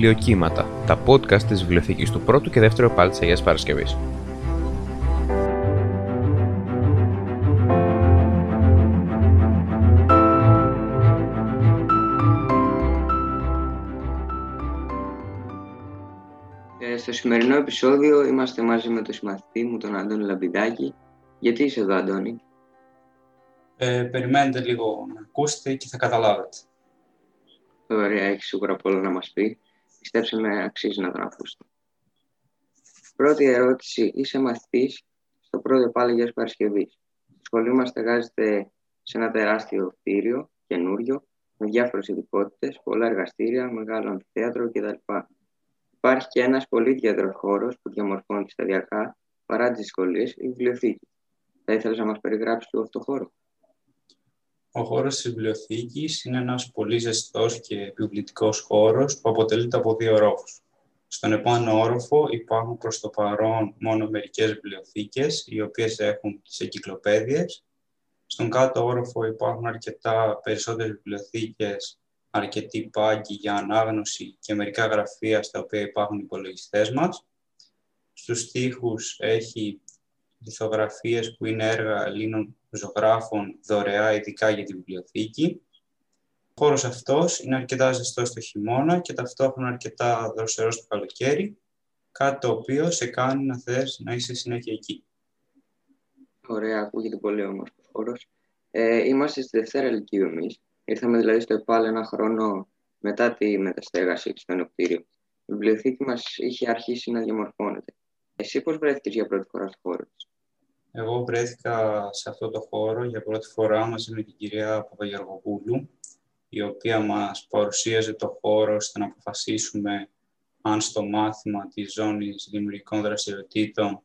Βιβλιοκύματα, τα podcast της βιβλιοθήκης του πρώτου και δεύτερου επάλ της Αγίας Παρασκευής. Ε, στο σημερινό επεισόδιο είμαστε μαζί με τον συμμαθητή μου, τον Αντώνη Λαμπιδάκη. Γιατί είσαι εδώ, Αντώνη; Ε, περιμένετε λίγο να ακούσετε και θα καταλάβετε. Ωραία, έχεις σίγουρα πολλά να μας πεις. Πιστέψτε με, αξίζει να τον ακούσετε. Πρώτη ερώτηση. Είσαι μαθητής στο πρώτο επάλεγγι Αγίας Παρασκευής. Το σχολείο μας στεγάζεται σε ένα τεράστιο κτίριο, καινούριο, με διάφορες ειδικότητες, πολλά εργαστήρια, μεγάλο αμφιθέατρο κτλ. Υπάρχει και ένας πολύ ιδιαίτερος χώρος που διαμορφώνεται σταδιακά παρά τις δυσκολίες, η βιβλιοθήκη. Θα ήθελες να μας περιγράψεις λίγο αυτό το χώρο; Ο χώρος της βιβλιοθήκης είναι ένας πολύ ζεστός και επιβλητικός χώρος που αποτελείται από δύο όροφους. Στον επάνω όροφο υπάρχουν προς το παρόν μόνο μερικές βιβλιοθήκες, οι οποίες έχουν τις εγκυκλοπαίδειες. Στον κάτω όροφο υπάρχουν αρκετά περισσότερες βιβλιοθήκες, αρκετοί πάγκοι για ανάγνωση και μερικά γραφεία στα οποία υπάρχουν οι υπολογιστές μας. Στους τοίχους έχει λιθογραφίες που είναι έργα Ελλήνων ζωγράφων δωρεά ειδικά για τη βιβλιοθήκη. Ο χώρος αυτός είναι αρκετά ζεστός το χειμώνα και ταυτόχρονα αρκετά δροσερός το καλοκαίρι, κάτι το οποίο σε κάνει να θες να είσαι συνέχεια εκεί. Ωραία, ακούγεται πολύ όμορφος χώρος. Ε, είμαστε στη Δευτέρα Λυκείου εμείς. Ήρθαμε δηλαδή στο ΕΠΑΛ ένα χρόνο μετά τη μεταστέγαση στο νεοπτήριο. Η βιβλιοθήκη μας είχε αρχίσει να διαμορφώνεται. Εσύ πώς βρέθηκες για πρώτη φορά στο χώρο της; Εγώ βρέθηκα σε αυτό το χώρο για πρώτη φορά μαζί με την κυρία Παπαγιαργοπούλου, η οποία μας παρουσίαζε το χώρο ώστε να αποφασίσουμε αν στο μάθημα της ζώνης δημιουργικών δραστηριοτήτων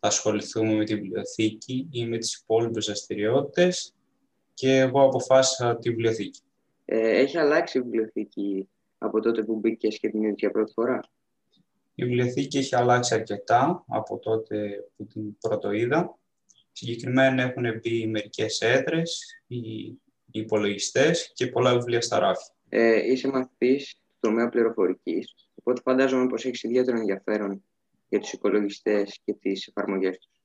θα ασχοληθούμε με τη βιβλιοθήκη ή με τις υπόλοιπες δραστηριότητες και εγώ αποφάσισα τη βιβλιοθήκη. Ε, έχει αλλάξει η βιβλιοθήκη από τότε που μπήκε και την για πρώτη φορά; Η βιβλιοθήκη έχει αλλάξει αρκετά από τότε που την πρώτο είδα. Συγκεκριμένα έχουν μπει μερικές έδρες, οι υπολογιστές και πολλά βιβλία στα ράφια. Ε, είσαι μαθητής του τομέα πληροφορικής, οπότε φαντάζομαι πως έχεις ιδιαίτερο ενδιαφέρον για τους υπολογιστές και τις εφαρμογές τους.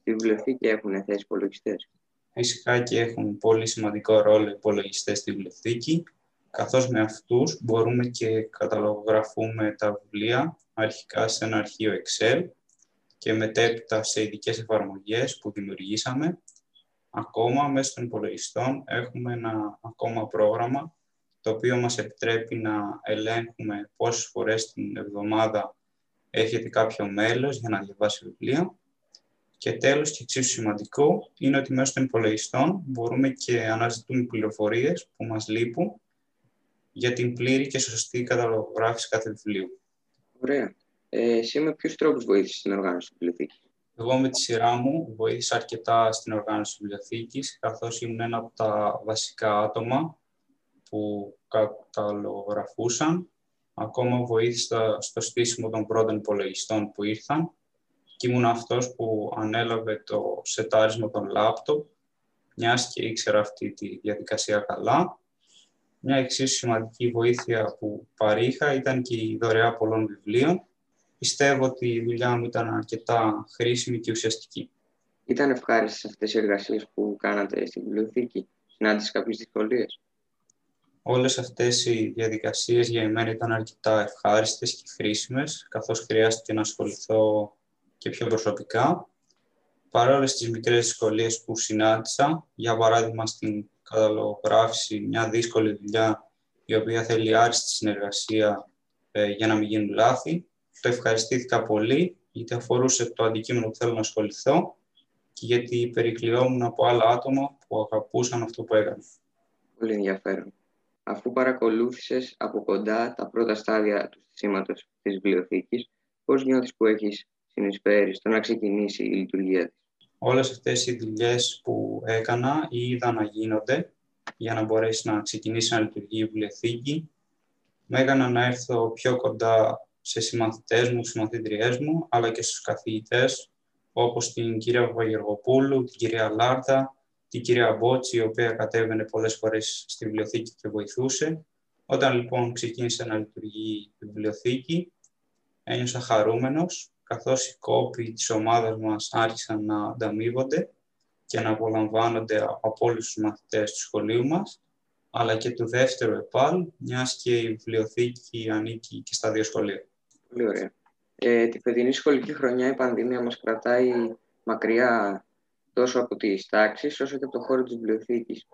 Στη βιβλιοθήκη έχουν θέσει υπολογιστές. Φυσικά και έχουν πολύ σημαντικό ρόλο υπολογιστές στη βιβλιοθήκη, καθώς με αυτούς μπορούμε και καταλογραφούμε τα βιβλία αρχικά σε ένα αρχείο Excel και μετέπειτα σε ειδικές εφαρμογές που δημιουργήσαμε. Ακόμα μέσω των υπολογιστών έχουμε ένα ακόμα πρόγραμμα το οποίο μας επιτρέπει να ελέγχουμε πόσες φορές την εβδομάδα έχετε κάποιο μέλος για να διαβάσει βιβλία. Και τέλος και εξίσου σημαντικό είναι ότι μέσω των υπολογιστών μπορούμε και αναζητούμε πληροφορίες που μας λείπουν για την πλήρη και σωστή καταλογράφηση κάθε βιβλίου. Ωραία. Ε, εσύ με ποιους τρόπους βοήθησες στην οργάνωση της βιβλιοθήκης; Εγώ με τη σειρά μου βοήθησα αρκετά στην οργάνωση της βιβλιοθήκης, καθώς ήμουν ένα από τα βασικά άτομα που καταλογραφούσαν. Ακόμα βοήθησα στο στήσιμο των πρώτων υπολογιστών που ήρθαν και ήμουν αυτός που ανέλαβε το σετάρισμα των λάπτοπ, μιας και ήξερα αυτή τη διαδικασία καλά μια εξίσου σημαντική βοήθεια που παρήχα ήταν και η δωρεά πολλών βιβλίων. Πιστεύω ότι η δουλειά μου ήταν αρκετά χρήσιμη και ουσιαστική. Ήταν ευχάριστες αυτές οι εργασίες που κάνατε στην βιβλιοθήκη, συνάντησε κάποιες δυσκολίες; Όλες αυτές οι διαδικασίες για εμένα ήταν αρκετά ευχάριστες και χρήσιμες, καθώς χρειάστηκε να ασχοληθώ και πιο προσωπικά. Παρόλες τις μικρές δυσκολίες που συνάντησα, για παράδειγμα στην καταλογράφηση μια δύσκολη δουλειά η οποία θέλει άριστη συνεργασία ε, για να μην γίνουν λάθη. Το ευχαριστήθηκα πολύ γιατί αφορούσε το αντικείμενο που θέλω να ασχοληθώ και γιατί περικλειόμουν από άλλα άτομα που αγαπούσαν αυτό που έκανα. Πολύ ενδιαφέρον. Αφού παρακολούθησες από κοντά τα πρώτα στάδια του στήσιματος της βιβλιοθήκης, πώς νιώθεις που έχεις συνεισφέρει στο να ξεκινήσει η λειτουργία της; Όλες αυτές οι δουλειές που έκανα ή είδα να γίνονται για να μπορέσει να ξεκινήσει να λειτουργεί η βιβλιοθήκη, με έκανα να έρθω πιο κοντά σε συμμαθητές μου, συμμαθήτριές μου, αλλά και στους καθηγητές, όπως την κυρία Βαγεργοπούλου, την κυρία Λάρδα, την κυρία Μπότση, η οποία κατέβαινε πολλές φορές στη βιβλιοθήκη και βοηθούσε, Όταν λοιπόν ξεκίνησε να λειτουργεί η βιβλιοθήκη, ένιωσα χαρούμενος, καθώς οι κόποι της ομάδας μας άρχισαν να ανταμείβονται και να απολαμβάνονται από όλους τους μαθητές του σχολείου μας, αλλά και του δεύτερου ΕΠΑΛ, μιας και η βιβλιοθήκη ανήκει και στα δύο σχολεία. Πολύ ωραία. Ε, τη φετινή σχολική χρονιά η πανδημία μας κρατάει μακριά τόσο από τις τάξεις όσο και από το χώρο της βιβλιοθήκης.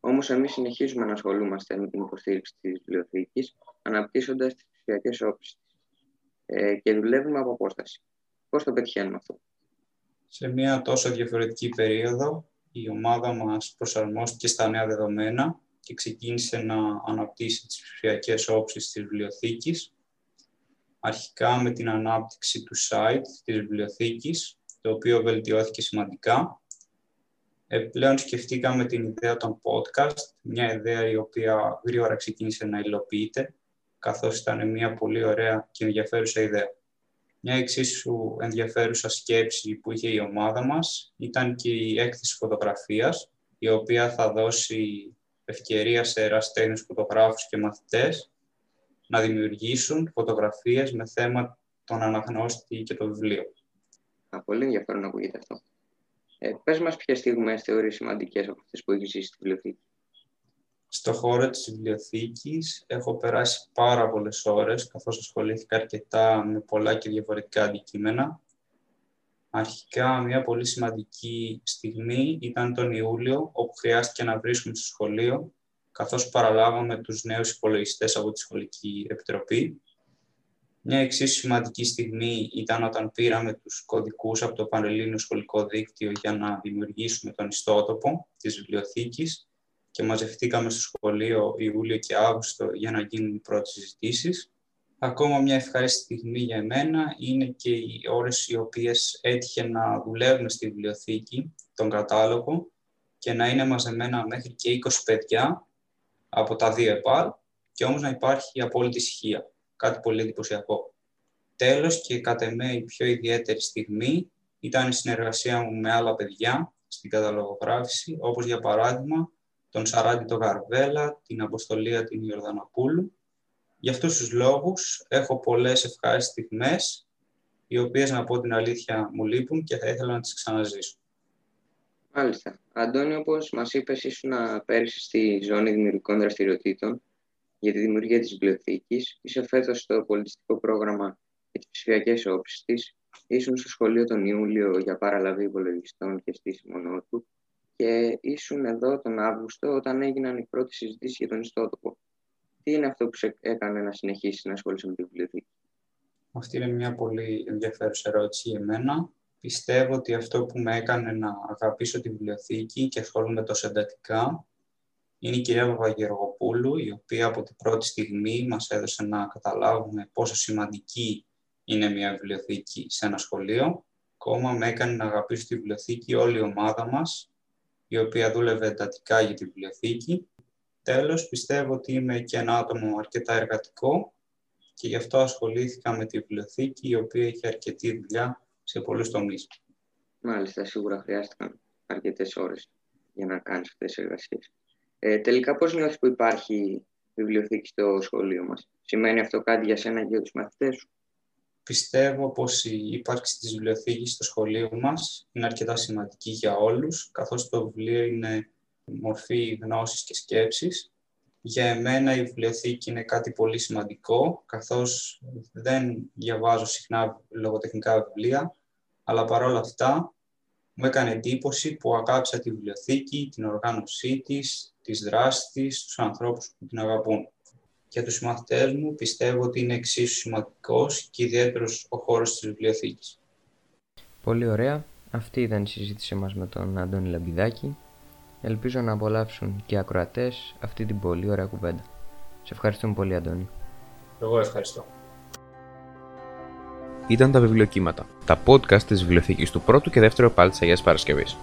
Όμως εμείς συνεχίζουμε να ασχολούμαστε με την υποστήριξη της βιβλιοθήκης, αναπτύσσοντας τις ψηφιακές όψεις ε, και δουλεύουμε από απόσταση. Πώς το πετυχαίνουμε αυτό; Σε μια τόσο διαφορετική περίοδο, η ομάδα μας προσαρμόστηκε στα νέα δεδομένα και ξεκίνησε να αναπτύσσει τις ψηφιακές όψεις της βιβλιοθήκης, αρχικά με την ανάπτυξη του site της βιβλιοθήκης, το οποίο βελτιώθηκε σημαντικά. Επιπλέον σκεφτήκαμε την ιδέα των podcast, μια ιδέα η οποία γρήγορα ξεκίνησε να υλοποιείται, καθώς ήταν μια πολύ ωραία και ενδιαφέρουσα ιδέα. Μια εξίσου ενδιαφέρουσα σκέψη που είχε η ομάδα μας ήταν και η έκθεση φωτογραφίας, η οποία θα δώσει ευκαιρία σε εραστέχνες φωτογράφους και μαθητές να δημιουργήσουν φωτογραφίες με θέμα τον αναγνώστη και το βιβλίο. Α, πολύ ενδιαφέρον να ακούγεται αυτό. Ε, πες μας ποιες στιγμές θεωρείς σημαντικές από αυτές που έχεις ζήσει στη βιβλιοθήκη. Στο χώρο της βιβλιοθήκης έχω περάσει πάρα πολλές ώρες, καθώς ασχολήθηκα αρκετά με πολλά και διαφορετικά αντικείμενα. Αρχικά, μια πολύ σημαντική στιγμή ήταν τον Ιούλιο, όπου χρειάστηκε να βρίσκουμε στο σχολείο, καθώς παραλάβαμε τους νέους υπολογιστές από τη Σχολική Επιτροπή. Μια εξίσου σημαντική στιγμή ήταν όταν πήραμε τους κωδικούς από το Πανελλήνιο Σχολικό Δίκτυο για να δημιουργήσουμε τον ιστότοπο της βιβλιοθήκης και μαζευτήκαμε στο σχολείο Ιούλιο και Αύγουστο για να γίνουν οι πρώτες συζητήσεις. Ακόμα μια ευχάριστη στιγμή για μένα είναι και οι ώρες οι οποίες έτυχε να δουλεύουμε στη βιβλιοθήκη, τον κατάλογο, και να είναι μαζεμένα μέχρι και 20 παιδιά από τα δύο ΕΠΑΛ και όμως να υπάρχει απόλυτη ησυχία. Κάτι πολύ εντυπωσιακό. Τέλος και κατ' εμέ η πιο ιδιαίτερη στιγμή ήταν η συνεργασία μου με άλλα παιδιά στην καταλογογράφηση, όπως για παράδειγμα τον Σαράντι το Γαρβέλα, την Αποστολία την Ιορδανοπούλου. Για αυτούς τους λόγους έχω πολλές ευχάριστες στιγμές, οι οποίες να πω την αλήθεια μου λείπουν και θα ήθελα να τις ξαναζήσω. Μάλιστα. Αντώνη, όπως μας είπες, ήσουν πέρυσι στη ζώνη δημιουργικών δραστηριοτήτων για τη δημιουργία της βιβλιοθήκης. Είσαι φέτος στο πολιτιστικό πρόγραμμα για τις ψηφιακές όψεις της. Ήσουν στο σχολείο τον Ιούλιο για παραλαβή υπολογιστών και στήσιμο νότου και ήσουν εδώ τον Αύγουστο όταν έγιναν οι πρώτες συζητήσεις για τον ιστότοπο. Τι είναι αυτό που σε έκανε να συνεχίσεις να ασχολείσαι με τη βιβλιοθήκη; Αυτή είναι μια πολύ ενδιαφέρουσα ερώτηση για μένα. Πιστεύω ότι αυτό που με έκανε να αγαπήσω τη βιβλιοθήκη και ασχολούμαι τόσο εντατικά είναι η κυρία Παπαγεωργοπούλου, η οποία από την πρώτη στιγμή μας έδωσε να καταλάβουμε πόσο σημαντική είναι μια βιβλιοθήκη σε ένα σχολείο. Ακόμα με έκανε να αγαπήσω τη βιβλιοθήκη όλη η ομάδα μας, η οποία δούλευε εντατικά για τη βιβλιοθήκη. Τέλος, πιστεύω ότι είμαι και ένα άτομο αρκετά εργατικό και γι' αυτό ασχολήθηκα με τη βιβλιοθήκη, η οποία είχε αρκετή δουλειά σε πολλούς τομείς. Μάλιστα, σίγουρα χρειάστηκαν αρκετές ώρες για να κάνεις αυτές τις εργασίες. Ε, τελικά, πώς νιώθεις που υπάρχει βιβλιοθήκη στο σχολείο μας; Σημαίνει αυτό κάτι για σένα και για τους μαθητές σου; Πιστεύω πως η ύπαρξη της βιβλιοθήκης στο σχολείο μας είναι αρκετά σημαντική για όλους, καθώς το βιβλίο είναι μορφή γνώσης και σκέψης. Για εμένα η βιβλιοθήκη είναι κάτι πολύ σημαντικό, καθώς δεν διαβάζω συχνά λογοτεχνικά βιβλία, αλλά παρόλα αυτά μου έκανε εντύπωση που αγάπησα τη βιβλιοθήκη, την οργάνωσή της, τις δράσεις της, τους ανθρώπους που την αγαπούν για τους μαθητές μου πιστεύω ότι είναι εξίσου σημαντικός και ιδιαίτερος ο χώρος της βιβλιοθήκης. Πολύ ωραία. Αυτή ήταν η συζήτησή μας με τον Αντώνη Λαμπιδάκη. Ελπίζω να απολαύσουν και οι ακροατές αυτή την πολύ ωραία κουβέντα. Σε ευχαριστούμε πολύ Αντώνη. Εγώ ευχαριστώ. Ήταν τα βιβλιοκύματα, τα podcast της βιβλιοθήκης του πρώτου και δεύτερου πάλι της Αγίας Παρασκευής.